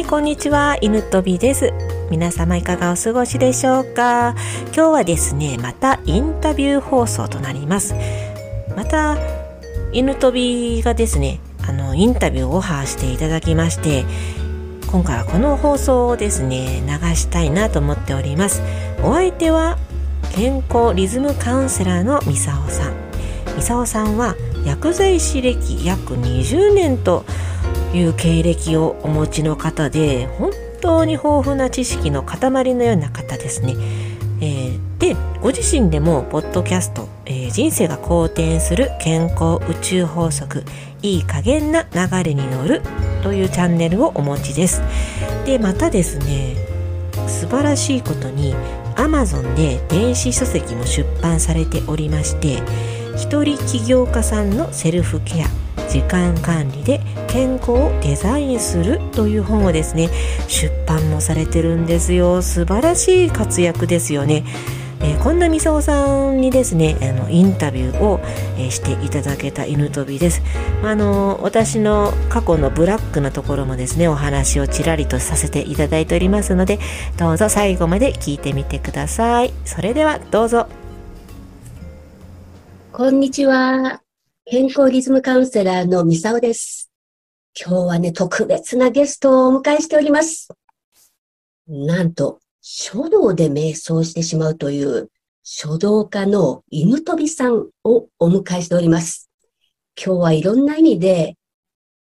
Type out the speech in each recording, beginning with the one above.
はい、こんにちは。犬飛びです。皆様いかがお過ごしでしょうか今日はですね、またインタビュー放送となります。また、犬飛びがですね、あの、インタビューをオファーしていただきまして、今回はこの放送をですね、流したいなと思っております。お相手は、健康リズムカウンセラーのミサオさん。ミサオさんは薬剤師歴約20年という経歴をお持ちの方で本当に豊富な知識の塊のような方ですね。えーでご自身でもポッドキャスト、えー人生が好転する健康宇宙法則いい加減な流れに乗るというチャンネルをお持ちです。でまたですね素晴らしいことに Amazon で電子書籍も出版されておりまして一人起業家さんのセルフケア時間管理で健康をデザインするという本をですね出版もされてるんですよ。素晴らしい活躍ですよね、えーこんなみさおさんにですねあのインタビューを、えーしていただけた犬飛びです。あの私の過去のブラックなところもですねお話をちらりとさせていただいておりますのでどうぞ最後まで聞いてみてください。それではどうぞ。こんにちは。健康リズムカウンセラーのミサオです。今日はね、特別なゲストをお迎えしております。なんと、書道で瞑想してしまうという書道家の犬飛さんをお迎えしております。今日はいろんな意味で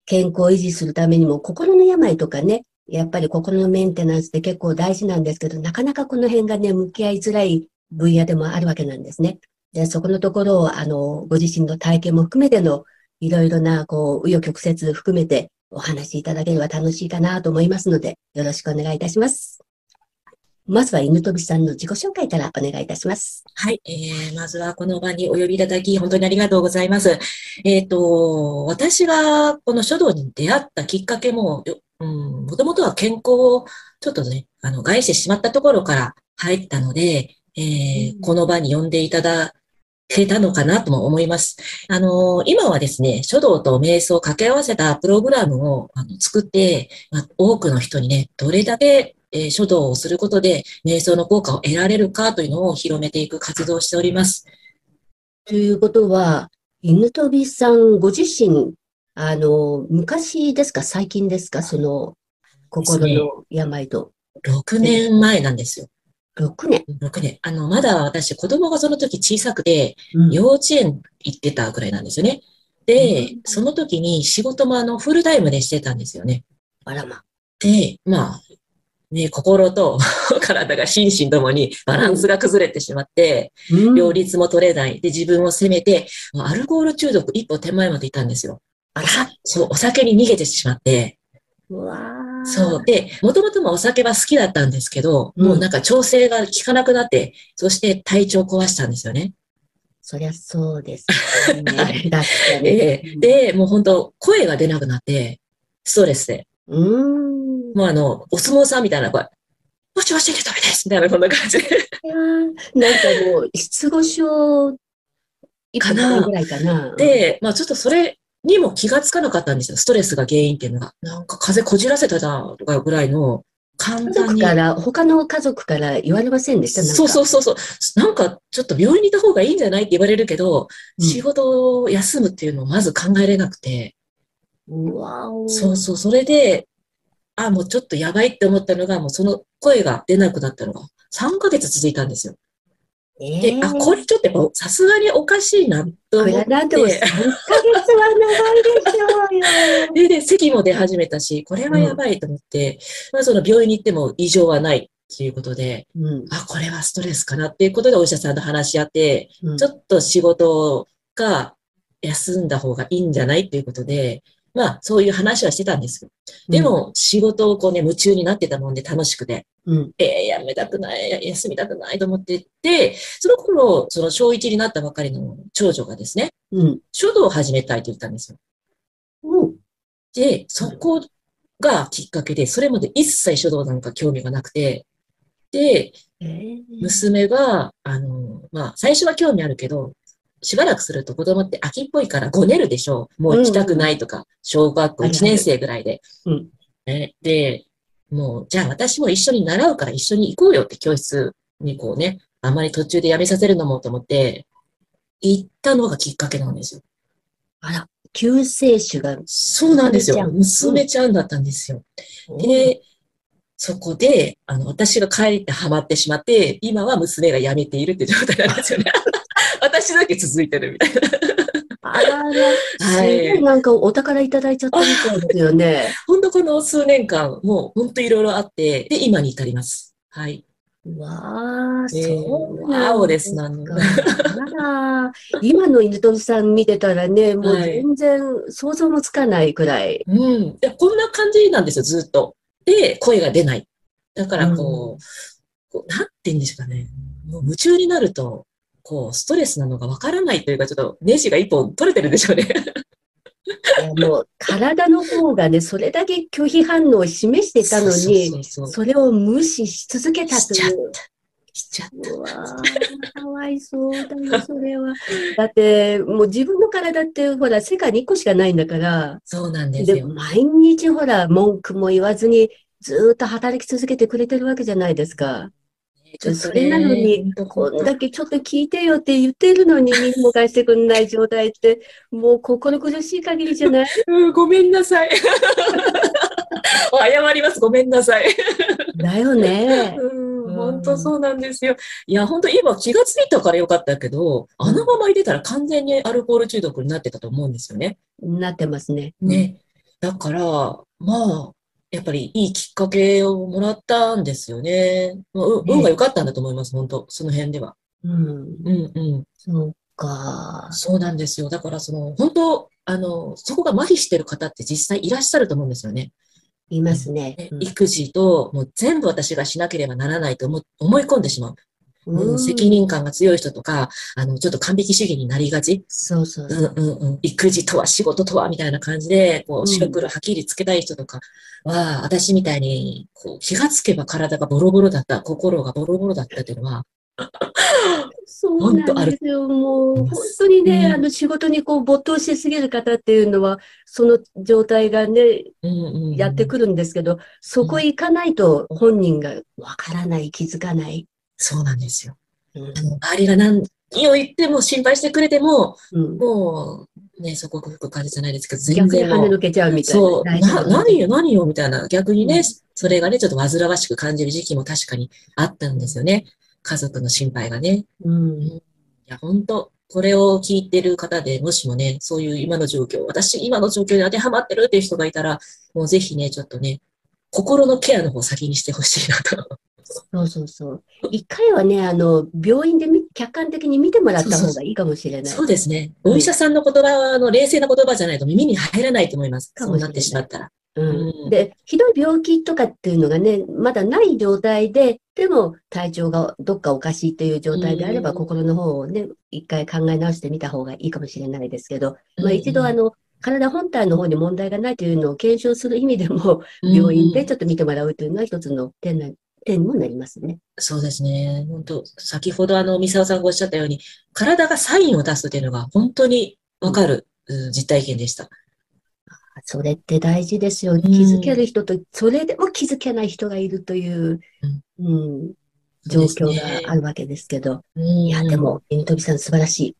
健康を維持するためにも心の病とかね、やっぱり心のメンテナンスって結構大事なんですけど、なかなかこの辺がね、向き合いづらい分野でもあるわけなんですね。で、そこのところを、あの、ご自身の体験も含めての、いろいろな、こう、紆余曲折含めてお話しいただければ楽しいかなと思いますので、よろしくお願いいたします。まずは犬飛さんの自己紹介からお願いいたします。はい、えー、まずはこの場にお呼びいただき、本当にありがとうございます。えっ、と、私がこの書道に出会ったきっかけも、ようん、もともとは健康をちょっとね、あの、害してしまったところから入ったので、えーうんこの場に呼んでいただけたのかなとも思います。あの、今はですね、書道と瞑想を掛け合わせたプログラムをあの作って、まあ、多くの人にね、どれだけえー書道をすることで瞑想の効果を得られるかというのを広めていく活動をしております。ということは、犬飛さんご自身、あの、昔ですか？最近ですか？その、心の病と。6年前なんですよ。6年？6年。あの、まだ私、子供がその時小さくて、うん幼稚園行ってたぐらいなんですよね。でうん、その時に仕事もあの、フルタイムでしてたんですよね。あらま。で、まあ、ね、心と 体が心身ともにバランスが崩れてしまって、うん両立も取れない。で、自分を責めて、アルコール中毒一歩手前までいたんですよ。あらそう、お酒に逃げてしまって、うわーそう。で、もともともお酒は好きだったんですけど、うんもうなんか調整が効かなくなって、そして体調を壊したんですよね。そりゃそうですよね。はい確かに。ええで、もう本当声が出なくなって、ストレスで。うーん。もうあの、お相撲さんみたいな声、もしもし、ダメですみたいな、こんな感じで。なんかもう、失語症一かな歩ぐらいかな。で、まあちょっとそれにも気がつかなかったんですよ。ストレスが原因っていうのが。なんか風邪こじらせたな、とかぐらいの、簡家単に。族から、他の家族から言われませんでした？そうそうそうそう。なんかちょっと病院にいた方がいいんじゃないって言われるけど、うん仕事を休むっていうのをまず考えれなくて、うわお。そうそう、それで、あ、もうちょっとやばいって思ったのが、もうその声が出なくなったのが3ヶ月続いたんですよ。えで、あ、これちょっとさすがにおかしいなとこ思っれなんでも3ヶて月、は長いでしょうよ。で、で、咳も出始めたし、これはやばいと思って、まあその病院に行っても異常はないっていうことで、うん。あ、これはストレスかなっていうことでお医者さんと話し合って、うん。ちょっと仕事が休んだ方がいいんじゃないっていうことで、まあそういう話はしてたんですよ。で、も仕事をこうね、夢中になってたもんで楽しくて、うんえー、やめたくない、や休みたくないと思ってて、その頃、その小1になったばかりの長女がですね、うん。書道を始めたいと言ったんですよ。うん。で、そこがきっかけで、それまで一切書道なんか興味がなくて、で、えー娘が、あの、まあ、最初は興味あるけど、しばらくすると子供って秋っぽいからごねるでしょう。もう行きたくないとか、小学校1年生ぐらいで。うんねで、もう、じゃあ私も一緒に習うから一緒に行こうよって教室にこうね、あまり途中でやめさせるのもと思って、行ったのがきっかけなんですよ。あら、救世主が。そうなんですよ。娘ちゃん娘ちゃんだったんですよ。で、そこで、あの、私が帰ってハマってしまって、今は娘が辞めているって状態なんですよね。私だけ続いてるみたいな。あらら、すごはいいなんかお宝いただいちゃったみたいですよね。本当この数年間、もう本当いろいろあって、で、今に至ります。はい。わあ、えーそうなん青ですなんか。あら、今の犬鳥さん見てたらね、もうはい全然想像もつかないくらい。うん。でこんな感じなんですよ、ずっと。で、声が出ない。だから、こう、こうなんて言うんですかね。もう夢中になると、こう、ストレスなのがわからないというか、ちょっとネジが一本取れてるんでしょうね。もう体の方がね、それだけ拒否反応を示してたのに、それを無視し続けたしちゃっという。た。しちゃった。うわーかわいそうだよ、それは。だって、もう自分の体って、ほら、世界に1個しかないんだから、そうなんですで、よ。毎日ほら、文句も言わずに、ずーっと働き続けてくれてるわけじゃないですか。ちょっとねそれなのに、こんだけちょっと聞いてよって言ってるのに、耳も返してくんない状態って、もう心苦しい限りじゃない？うん、ごめんなさい。謝ります。ごめんなさい。だよね。うん、本当そうなんですよ。いや、本当今気がついたからよかったけど、あのまま入れたら完全にアルコール中毒になってたと思うんですよね。なってますね。ね。だから、まあ、やっぱりいいきっかけをもらったんですよね。まあう運が良かったんだと思います、本当その辺では。うん。うんうん。そうか。そうなんですよ。だから、その、本当あの、そこが麻痺してる方って実際いらっしゃると思うんですよね。いますね。ね育児と、もう全部私がしなければならないと思思い込んでしまう。うんうん責任感が強い人とか、あの、ちょっと完璧主義になりがち。そうそううんそう。うんうん。育児とは仕事とはみたいな感じで、こうんう、白黒はっきりつけたい人とかは、私みたいに、こう、気がつけば体がボロボロだった、心がボロボロだったっていうのは、そうなんですよ。もう、本当にね、うんあの、仕事にこう、没頭しすぎる方っていうのは、その状態がね、うんうんうんやってくるんですけど、そこ行かないと本人がわからない、気づかない。そうなんですよ。うんあの周りが何を言っても心配してくれても、うんもう、ね、そこ吹く感じじゃないですけど、全逆に跳ね抜けちゃうみたいな。そう、な、何よ、何よ、みたいな、逆にね、うんそれがね、ちょっと煩わしく感じる時期も確かにあったんですよね。家族の心配がね。うん。いや、本当これを聞いてる方で、もしもね、そういう今の状況、私、今の状況に当てはまってるっていう人がいたら、もうぜひね、ちょっとね、心のケアの方を先にしてほしいなと。そうそうそう。一回はね、あの、病院でみ客観的に見てもらった方がいいかもしれない。そうですね。お医者さんの言葉の冷静な言葉じゃないと耳に入らないと思います。そうなってしまったら。うんうんで、ひどい病気とかっていうのがね、まだない状態で、でも体調がどっかおかしいという状態であれば、うん心の方をね、一回考え直してみた方がいいかもしれないですけど、まあうん一度あの、体本体の方に問題がないというのを検証する意味でも、病院でちょっと見てもらうというのは一つの点な、点にもなりますね。そうですね。本当先ほどあの、三沢さんがおっしゃったように、体がサインを出すというのが本当にわかる、うん実体験でした。それって大事ですよ。ん気づける人と、それでも気づけない人がいるという、うん、状況があるわけですけど。うんいや、でも、犬飛さん素晴らしい。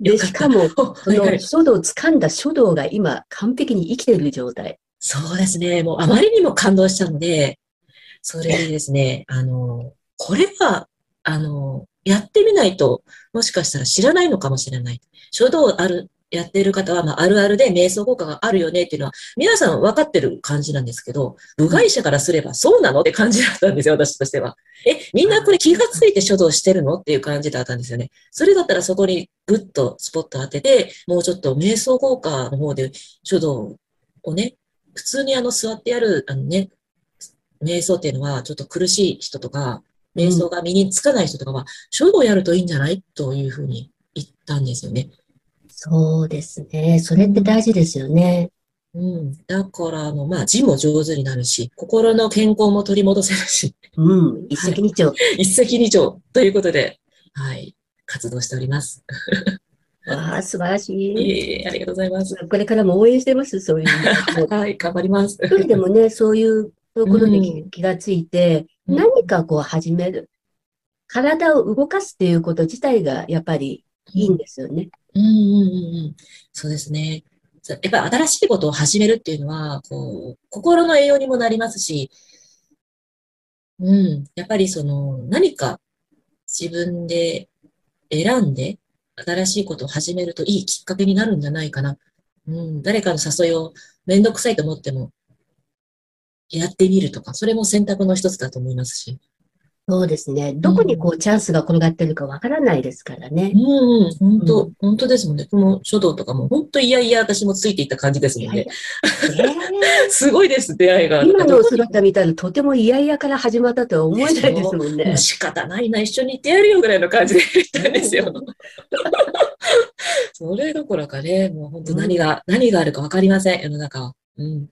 で、しかも、その書道を掴んだ書道が今完璧に生きている状態。そうですね。もうあまりにも感動したので、それでですね、あの、これは、あの、やってみないと、もしかしたら知らないのかもしれない。書道ある、やっている方は、まあ、あるあるで瞑想効果があるよねっていうのは、皆さん分かってる感じなんですけど、部外者からすればそうなのって感じだったんですよ、私としては。え、みんなこれ気がついて書道してるのっていう感じだったんですよね。それだったらそこにグッとスポット当てて、もうちょっと瞑想効果の方で書道をね、普通にあの座ってやる、あのね、瞑想っていうのはちょっと苦しい人とか、瞑想が身につかない人とかは、書道やるといいんじゃないというふうに言ったんですよね。そうですね。それって大事ですよね。うん。だから、あの、まあ、字も上手になるし、心の健康も取り戻せるし、うん。一石二鳥。一石二鳥ということで、はい、活動しております。わあ、素晴らしいい。えいえ、ありがとうございます。これからも応援してます、そういうの。はい、頑張ります。一人でもね、そういうそういうことに気がついて、うん何かこう始める。体を動かすっていうこと自体がやっぱりいいんですよね。うんうんうんうん。そうですね。やっぱり新しいことを始めるっていうのは、こう、心の栄養にもなりますし、うん、やっぱりその、何か自分で選んで新しいことを始めるといいきっかけになるんじゃないかな。うん、誰かの誘いをめんどくさいと思っても、やってみるとか、それも選択の一つだと思いますし。そうですね。どこにこうチャンスが転がってるかわからないですからね。うん、うん、本う当、本当ですもんね。この書道とかも、本当いやいや私もついていった感じですもんね。えすごいです、出会いが。ー今の姿見たらとても嫌々から始まったとは思えないですもんね。仕方ないな、一緒に行ってやるよぐらいの感じで言ったんですよ。それどころかね、もう本当何が、何があるかわかりません、世の中は。うん。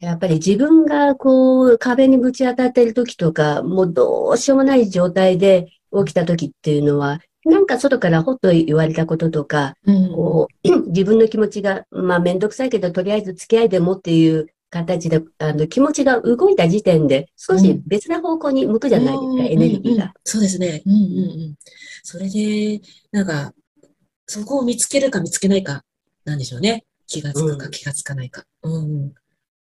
やっぱり自分がこう壁にぶち当たっている時とか、もうどうしようもない状態で起きた時っていうのは、なんか外からほっと言われたこととか、うん。こう、自分の気持ちが、まあめんどくさいけど、とりあえず付き合いでもっていう形で、あの気持ちが動いた時点で、少し別な方向に向くじゃないですか、うんエネルギーうんうんが。そうですね。うんうんうん。それで、なんか、そこを見つけるか見つけないか、なんでしょうね。気がつくかうん気がつかないか。うん。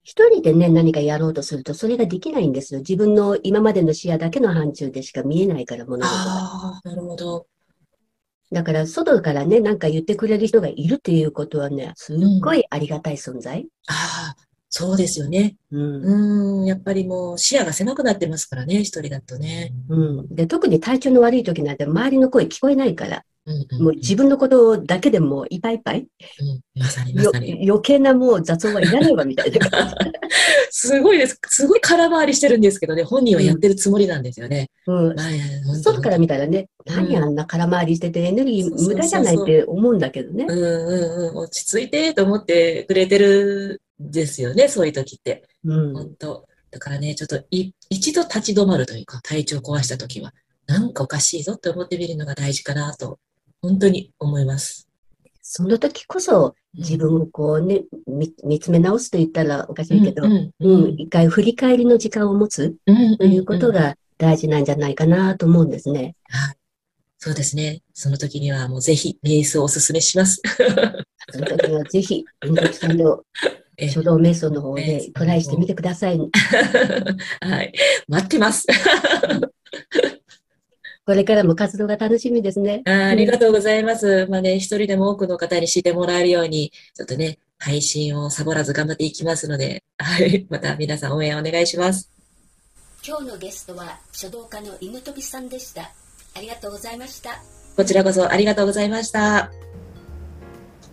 一人でね、何かやろうとすると、それができないんですよ。自分の今までの視野だけの範疇でしか見えないから、物事が。ああ、なるほど。だから、外からね、なんか言ってくれる人がいるっていうことはね、すっごいありがたい存在。ああ、そうですよね。うん。うん、やっぱりもう視野が狭くなってますからね、一人だとね。うん。で、特に体調の悪い時なんて周りの声聞こえないから、うんうんもう自分のことだけでもういっぱいいっぱい、うん、まさにまよさに。余計なもう雑音はいらないわみたいな感じ。すごいです。すごい空回りしてるんですけどね、本人はやってるつもりなんですよね。うん。外から見たらね、うん何あんな空回りしててエネルギー無駄じゃないって思うんだけどねう。んうんうん、落ち着いてと思ってくれてるんですよね、そういう時って。うん。本当。だからね、ちょっとい一度立ち止まるというか、体調壊した時は、なんかおかしいぞって思ってみるのが大事かなと、本当に思います。その時こそ自分をこうね、見見つめ直すと言ったらおかしいけど、うんう、うんん一回振り返りの時間を持つうんということが大事なんじゃないかなと思うんですね。はい。そうですね。その時にはもうぜひ瞑想をお勧めします。その時はぜひ、遠藤さんのえ書道瞑想の方えでトライしてみてください。はい。待ってます。これからも活動が楽しみですね。あーありがとうございます。まあね、一人でも多くの方に知ってもらえるように、ちょっとね、配信をサボらず頑張っていきますので、はい。また皆さん応援お願いします。今日のゲストは書道家の犬飛さんでした。ありがとうございました。こちらこそありがとうございました。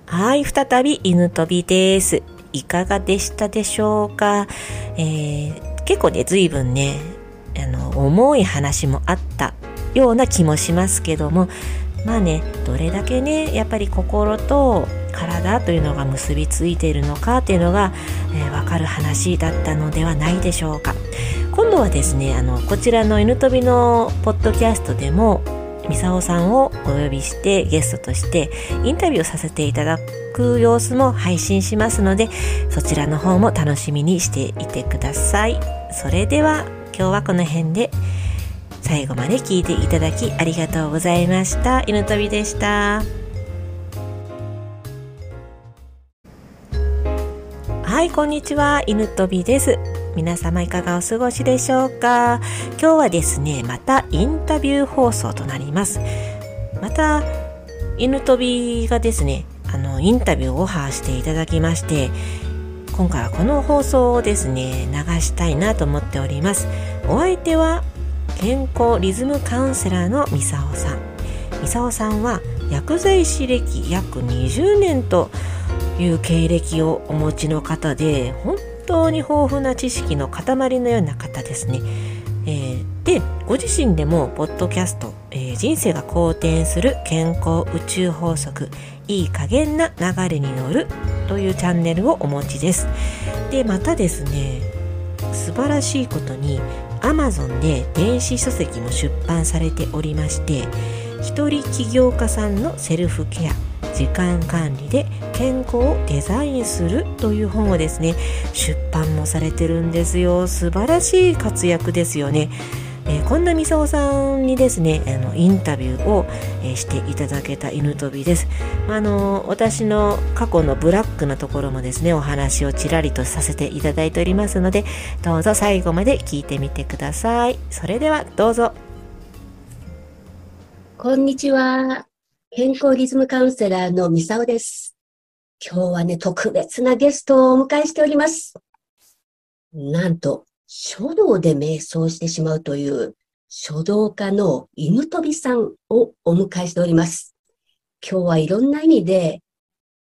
はい、再び犬飛びです。いかがでしたでしょうか、えー結構ね、随分ね、あの、重い話もあったような気もしますけども、まあね、どれだけね、やっぱり心と体というのが結びついているのかっていうのが、えーわかる話だったのではないでしょうか。今度はですね、あの、こちらの犬飛びのポッドキャストでも、ミサオさんをお呼びしてゲストとしてインタビューをさせていただく様子も配信しますのでそちらの方も楽しみにしていてください。それでは今日はこの辺で最後まで聞いていただきありがとうございました。犬飛びでした。はいこんにちは。犬飛びです。皆様いかがお過ごしでしょうか？今日はですねまたインタビュー放送となります。また犬飛びがですねあのインタビューをオファーしていただきまして今回はこの放送をですね流したいなと思っております。お相手は健康リズムカウンセラーのミサオさん。ミサオさんは薬剤師歴約20年という経歴をお持ちの方で本当に豊富な知識の塊のような方ですね。えーでご自身でもポッドキャスト、えー人生が好転する健康宇宙法則いい加減な流れに乗るというチャンネルをお持ちです。でまたですね素晴らしいことに Amazon で電子書籍も出版されておりまして一人起業家さんのセルフケア時間管理で健康をデザインするという本をですね出版もされてるんですよ。素晴らしい活躍ですよね。えー、本田美沙さんにですねあのインタビューを、え、していただけた犬飛びです、あの私の過去のブラックなところもですねお話をちらりとさせていただいておりますのでどうぞ最後まで聞いてみてください。それではどうぞ。こんにちは。健康リズムカウンセラーのミサオです今日はね特別なゲストをお迎えしておりますなんと書道で瞑想してしまうという書道家の犬飛さんをお迎えしております。今日はいろんな意味で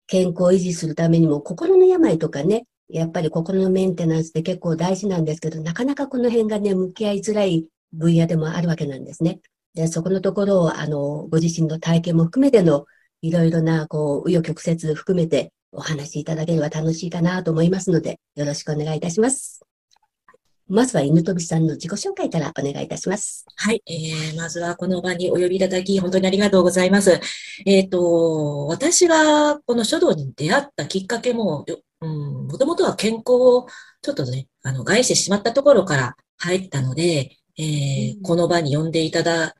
健康を維持するためにも心の病とかね、やっぱり心のメンテナンスって結構大事なんですけど、なかなかこの辺がね、向き合いづらい分野でもあるわけなんですね。で、そこのところを、あの、ご自身の体験も含めての、いろいろな、こう、紆余曲折含めてお話しいただければ楽しいかなと思いますので、よろしくお願いいたします。まずは犬飛さんの自己紹介からお願いいたします。はい。えー、まずはこの場にお呼びいただき、本当にありがとうございます。えっ、ー、と、私がこの書道に出会ったきっかけも、うん、もともとは健康をちょっとね、あの、害してしまったところから入ったので、えー、うん、この場に呼んでいただ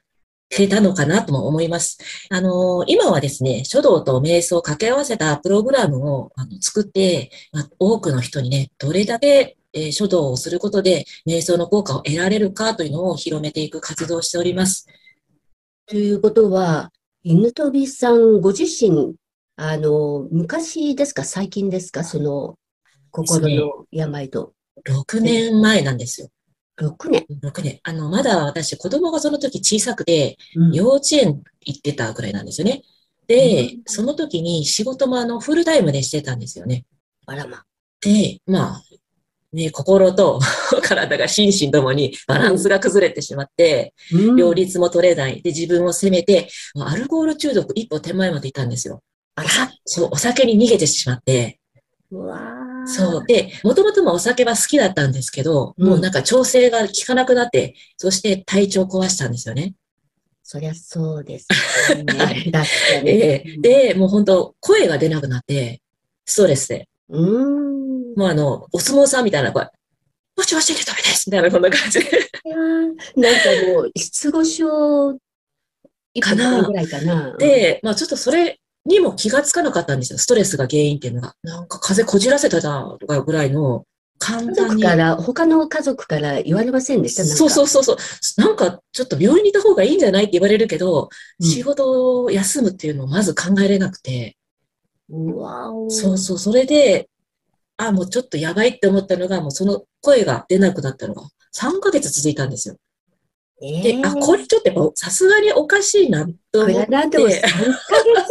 けたのかなとも思います。あの、今はですね、書道と瞑想を掛け合わせたプログラムをあの作って、まあ、多くの人にね、どれだけえー、書道をすることで瞑想の効果を得られるかというのを広めていく活動をしております。ということは、犬飛さんご自身、あの、昔ですか？最近ですか？その、心の病と。ね、6年前なんですよ。6年 ?6 年。あの、まだ私、子供がその時小さくて、幼稚園行ってたぐらいなんですよね。で、うん、その時に仕事もあの、フルタイムでしてたんですよね。あらま。で、まあ、ね、心と 体が心身ともにバランスが崩れてしまって、うん、両立も取れない。で、自分を責めて、アルコール中毒一歩手前までいたんですよ。あらそう、お酒に逃げてしまって。そう。で、もともともお酒は好きだったんですけど、うん、もうなんか調整が効かなくなって、そして体調壊したんですよね。そりゃそうです、ね。えー、で、もう本当声が出なくなって、ストレスで。うんもうあの、お相撲さんみたいな声、もしもしでダメですみたいな、こんな感じで。なんかもう、失語症かなぐらいかな。で、まあちょっとそれにも気がつかなかったんですよ。ストレスが原因っていうのが。なんか風邪こじらせたな、とかぐらいの、簡単に。から、他の家族から言われませんでした？そうそうそうそう。なんか、ちょっと病院にいた方がいいんじゃないって言われるけど、うん、仕事を休むっていうのをまず考えれなくて。うわそうそう。それで、あ、もうちょっとやばいって思ったのが、もうその声が出なくなったのが3ヶ月続いたんですよ。えー、で、あ、これちょっとさすがにおかしいなと思って。だって3ヶ月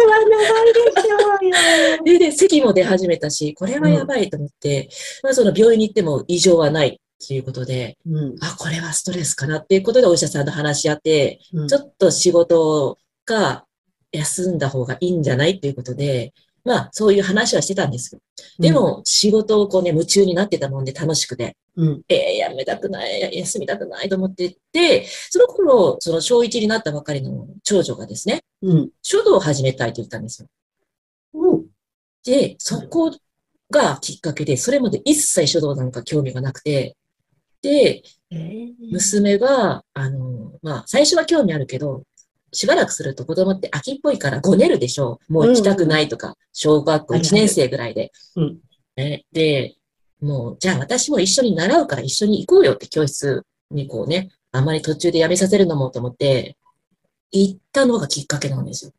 は長いでしょうよ。で、で、咳も出始めたし、これはやばいと思って、うん、まあその病院に行っても異常はないっていうことで、うん、あ、これはストレスかなっていうことでお医者さんと話し合って、うん、ちょっと仕事が休んだ方がいいんじゃないっていうことで、まあ、そういう話はしてたんですよ。でも、仕事をこうね、夢中になってたもんで楽しくて、うん、えー、やめたくない、休みたくないと思ってて、その頃、その小1になったばかりの長女がですね、うん、書道を始めたいと言ったんですよ。う。ん、で、そこがきっかけで、それまで一切書道なんか興味がなくて、で、娘が、あの、まあ、最初は興味あるけど、しばらくすると子供って秋っぽいからごねるでしょう。もう行きたくないとか、小学校1年生ぐらいで。うんね、で、もう、じゃあ私も一緒に習うから一緒に行こうよって教室にこうね、あんまり途中でやめさせるのもと思って、行ったのがきっかけなんですよ。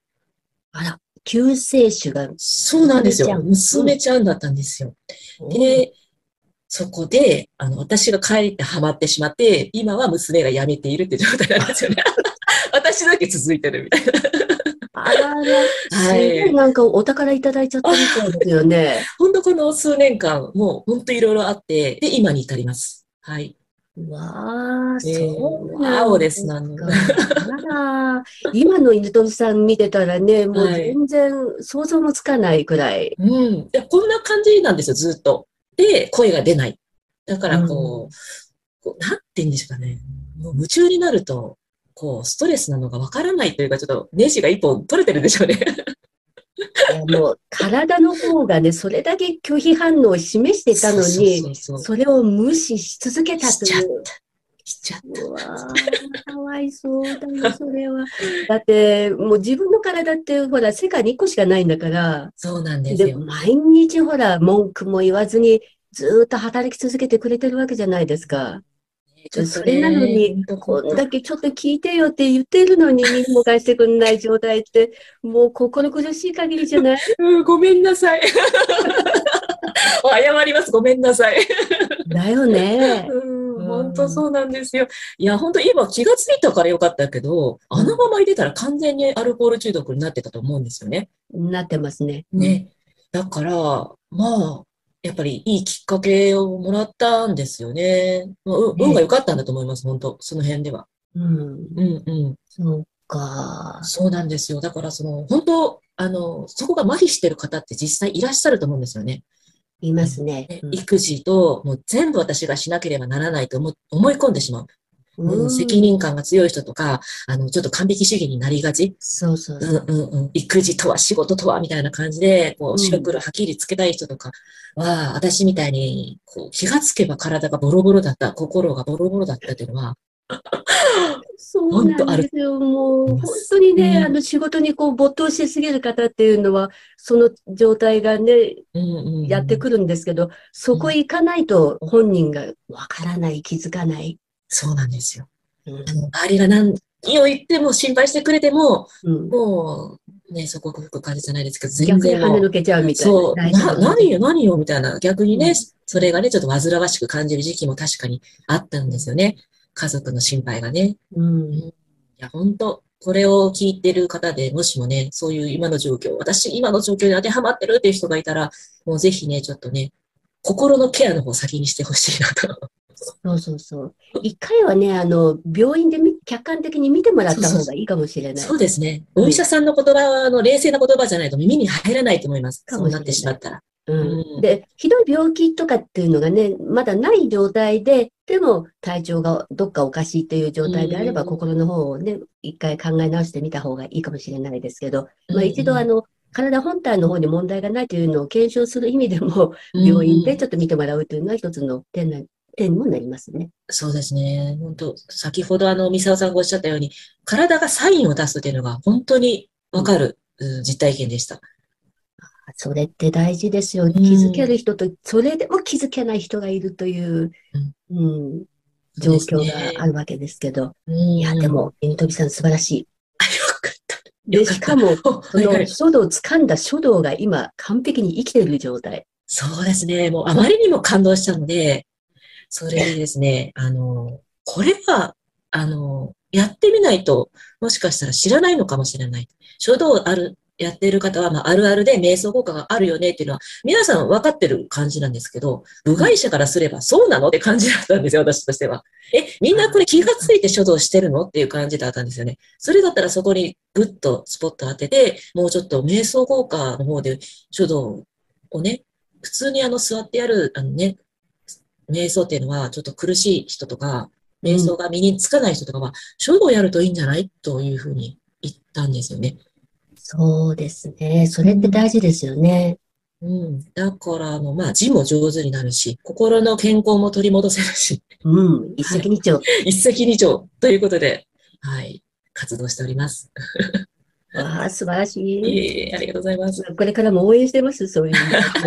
あら、救世主が。そうなんですよ。娘ちゃんだったんですよ。で、そこで、あの、私が帰ってハマってしまって、今は娘が辞めているって状態なんですよね。私だけ続いてるみたいな。あらら、はい。なんかお宝いただいちゃったみたいですよね。本当この数年間、もう本当いろいろあって、で、今に至ります。はい。わあ、そうなんですか。あら、今の犬鳥さん見てたらね、もう全然想像もつかないくらい。はい、うん。いや、こんな感じなんですよ、ずっと。で、声が出ない。だからこう、うん、こうなんて言うんですかね。もう夢中になると、こう、ストレスなのがわからないというか、ちょっとネジが一本取れてるでしょうね。もう体の方がね、それだけ拒否反応を示してたのに、それを無視し続けたとしちゃっいう。た。しちゃった。うわーかわいそうだよ、それは。だって、もう自分の体って、ほら、世界に1個しかないんだから、そうなんですで、よ。毎日ほら、文句も言わずに、ずーっと働き続けてくれてるわけじゃないですか。それなのに、こんだけちょっと聞いてよって言ってるのに、耳も返してくんない状態って、もう心苦しい限りじゃない？うん、ごめんなさい。謝ります。ごめんなさい。だよね。うん、本当そうなんですよ。いや、本当今気がついたからよかったけど、あのまま入れたら完全にアルコール中毒になってたと思うんですよね。なってますね。ね。だから、まあ、やっぱりいいきっかけをもらったんですよね。まあ運が良かったんだと思います、本当その辺では。うん。うんうん。そうか。そうなんですよ。だから、その、本当あの、そこが麻痺してる方って実際いらっしゃると思うんですよね。いますね。ね育児と、もう全部私がしなければならないと思思い込んでしまう。うんうん責任感が強い人とか、あの、ちょっと完璧主義になりがち。そうそうそうう。んうんうん。育児とは仕事とはみたいな感じで、こう白黒はっきりつけたい人とかは、私みたいに、こう、気がつけば体がボロボロだった、心がボロボロだったっていうのは、そうなんですよ。もう、本当にね、うんあの、仕事にこう、没頭しすぎる方っていうのは、その状態がね、うんうんうんやってくるんですけど、そこへ行かないと本人がわからない、気づかない。そうなんですよ。うんあの、周りが何を言っても心配してくれても、うんもう、ね、そこ吹く感じじゃないですけど、全逆に跳ね抜けちゃうみたいな。そう、何よ、何よ、みたいな、逆にねうん、それがね、ちょっと煩わしく感じる時期も確かにあったんですよね。家族の心配がね。うん。いや、本当これを聞いてる方で、もしもね、そういう今の状況、私、今の状況に当てはまってるっていう人がいたら、もうぜひね、ちょっとね、心のケアの方を先にしてほしいなと。そうそうそう。一回はね、あの、病院でみ客観的に見てもらった方がいいかもしれない。そうですね。うんお医者さんの言葉の冷静な言葉じゃないと耳に入らないと思います。そうなってしまったら。うんうんで、ひどい病気とかっていうのがね、まだない状態で、でも体調がどっかおかしいという状態であれば、うん心の方をね、一回考え直してみた方がいいかもしれないですけど、まあうん一度あの、体本体の方に問題がないというのを検証する意味でも、病院でちょっと見てもらうというのは一つの点な、点にもなりますね。そうですね。本当先ほどあの、三沢さんがおっしゃったように、体がサインを出すっていうのが本当にわかる、うん実体験でした。それって大事ですよ。ん気づける人と、それでも気づけない人がいるという、うん、状況があるわけですけど。うんいや、でも、犬飛さん素晴らしい。あ、よかった。で、しかも、その書道を掴んだ書道が今完璧に生きている状態。そうですね。もうあまりにも感動したので、それでですね、あの、これは、あの、やってみないと、もしかしたら知らないのかもしれない。書道ある、やっている方は、まあ、あるあるで瞑想効果があるよねっていうのは、皆さん分かってる感じなんですけど、部外者からすればそうなの？って感じだったんですよ、私としては。え、みんなこれ気がついて書道してるの？っていう感じだったんですよね。それだったらそこにグッとスポット当てて、もうちょっと瞑想効果の方で書道をね、普通にあの座ってやる、あのね、瞑想っていうのはちょっと苦しい人とか、瞑想が身につかない人とかは、書道やるといいんじゃないというふうに言ったんですよね。そうですね。それって大事ですよね。うん。だから、あの、まあ、字も上手になるし、心の健康も取り戻せるし、うん。一石二鳥。一石二鳥ということで、はい、活動しております。わあ、素晴らしいい。えいえ、ありがとうございます。これからも応援してます、そういう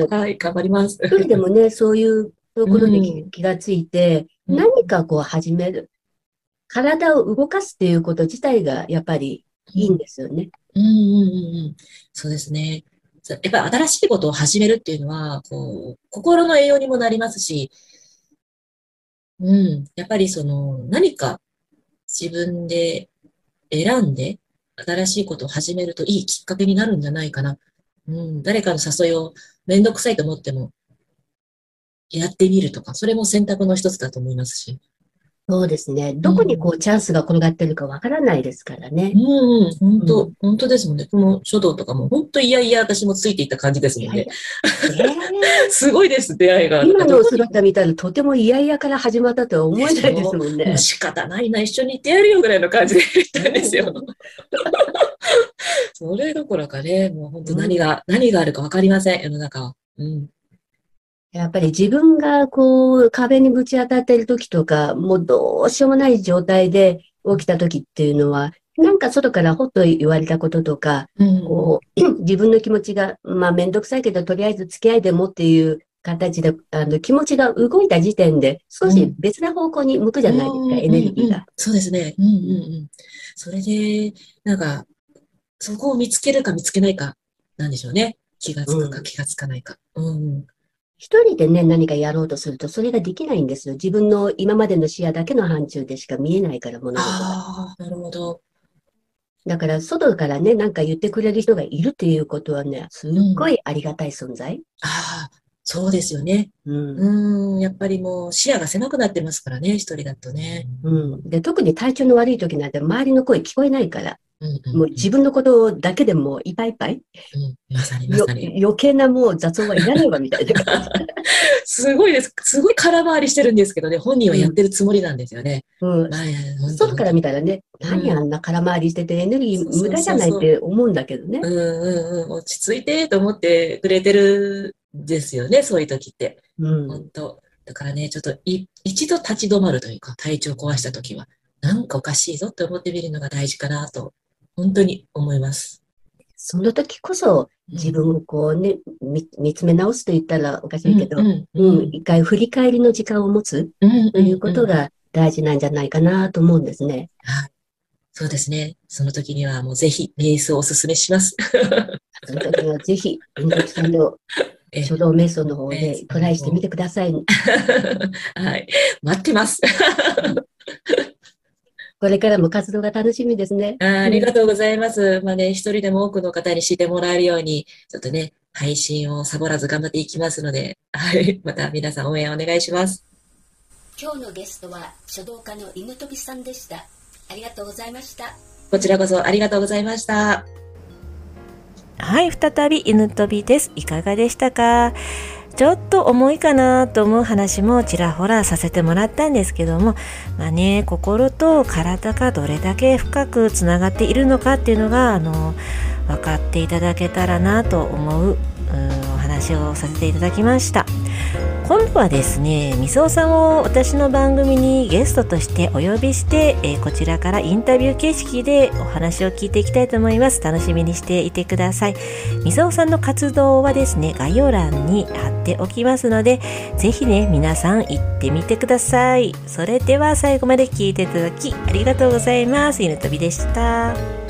の。はい、頑張ります。一人でもね、そういうところで気気がついて、うん何かこう始める。体を動かすっていうこと自体がやっぱりいいんですよね。うんうんうんうん。そうですね。そうやっぱり新しいことを始めるっていうのは、こう、心の栄養にもなりますし、うん。やっぱりその、何か自分で選んで、新しいことを始めるといいきっかけになるんじゃないかな。うん。誰かの誘いをめんどくさいと思っても、やってみるとか、それも選択の一つだと思いますし。そうですね。どこにこうチャンスが転がってるかわからないですからね。うん、うん、本当、う本当ですもんね。この書道とかも本当いやいや私もついていった感じですもんね。ね すごいです、出会いが。今の姿見たらとても嫌々から始まったとは思えないですもんもねう。仕方ないな、一緒に行ってやるよぐらいの感じで言ったんですよ。それどころかね、もう本当何が、何があるかわかりません、世の中は。うん。やっぱり自分がこう壁にぶち当たっている時とか、もうどうしようもない状態で起きた時っていうのは、なんか外からほっと言われたこととか、うん。こう、自分の気持ちが、まあめんどくさいけど、とりあえず付き合いでもっていう形で、あの気持ちが動いた時点で、少し別な方向に向くじゃないですか、うんエネルギーうんうんが。そうですね。うんうんうん。それで、なんか、そこを見つけるか見つけないか、なんでしょうね。気がつくかうん気がつかないか。うん。一人でね、何かやろうとすると、それができないんですよ。自分の今までの視野だけの範疇でしか見えないから、物事が。ああ、なるほど。だから、外からね、なんか言ってくれる人がいるっていうことはね、すっごいありがたい存在。ああ、そうですよね。うん。うん、やっぱりもう視野が狭くなってますからね、一人だとね。うん。で、特に体調の悪い時なんて周りの声聞こえないから、うんうんもう自分のことだけでもういっぱいいっぱい、うん、まさにまよさに。余計なもう雑音はいらないわみたいな。すごいです。すごい空回りしてるんですけどね、本人はやってるつもりなんですよね。外から見たらね、うん何あんな空回りしててエネルギー無駄じゃないって思うんだけどね。うんうんうん、落ち着いてと思ってくれてるんですよね、そういう時って。うん。本当。だからね、ちょっとい一度立ち止まるというか、体調を壊した時は、なんかおかしいぞって思ってみるのが大事かなと、本当に思います。その時こそ自分をこうね、見見つめ直すと言ったらおかしいけど、うんううんん、一回振り返りの時間を持つうんということが大事なんじゃないかなと思うんですね。はい。そうですね。その時にはもうぜひ瞑想をお勧めします。その時はぜひ、遠藤さんのえ書道瞑想の方えでトライしてみてください。はい。待ってます。これからも活動が楽しみですね。あーありがとうございます。まあね、一人でも多くの方に知ってもらえるように、ちょっとね、配信をサボらず頑張っていきますので、はい。また皆さん応援お願いします。今日のゲストは書道家の犬飛さんでした。ありがとうございました。こちらこそありがとうございました。はい、再び犬飛びです。いかがでしたか？ちょっと重いかなと思う話もちらほらさせてもらったんですけども、まあね、心と体がどれだけ深くつながっているのかっていうのが、あの、分かっていただけたらなと思う、うお話をさせていただきました。今度はですね、みそおさんを私の番組にゲストとしてお呼びして、えーこちらからインタビュー形式でお話を聞いていきたいと思います。楽しみにしていてください。みそおさんの活動はですね、概要欄に貼っておきますので、ぜひね、皆さん行ってみてください。それでは最後まで聞いていただきありがとうございます。犬飛びでした。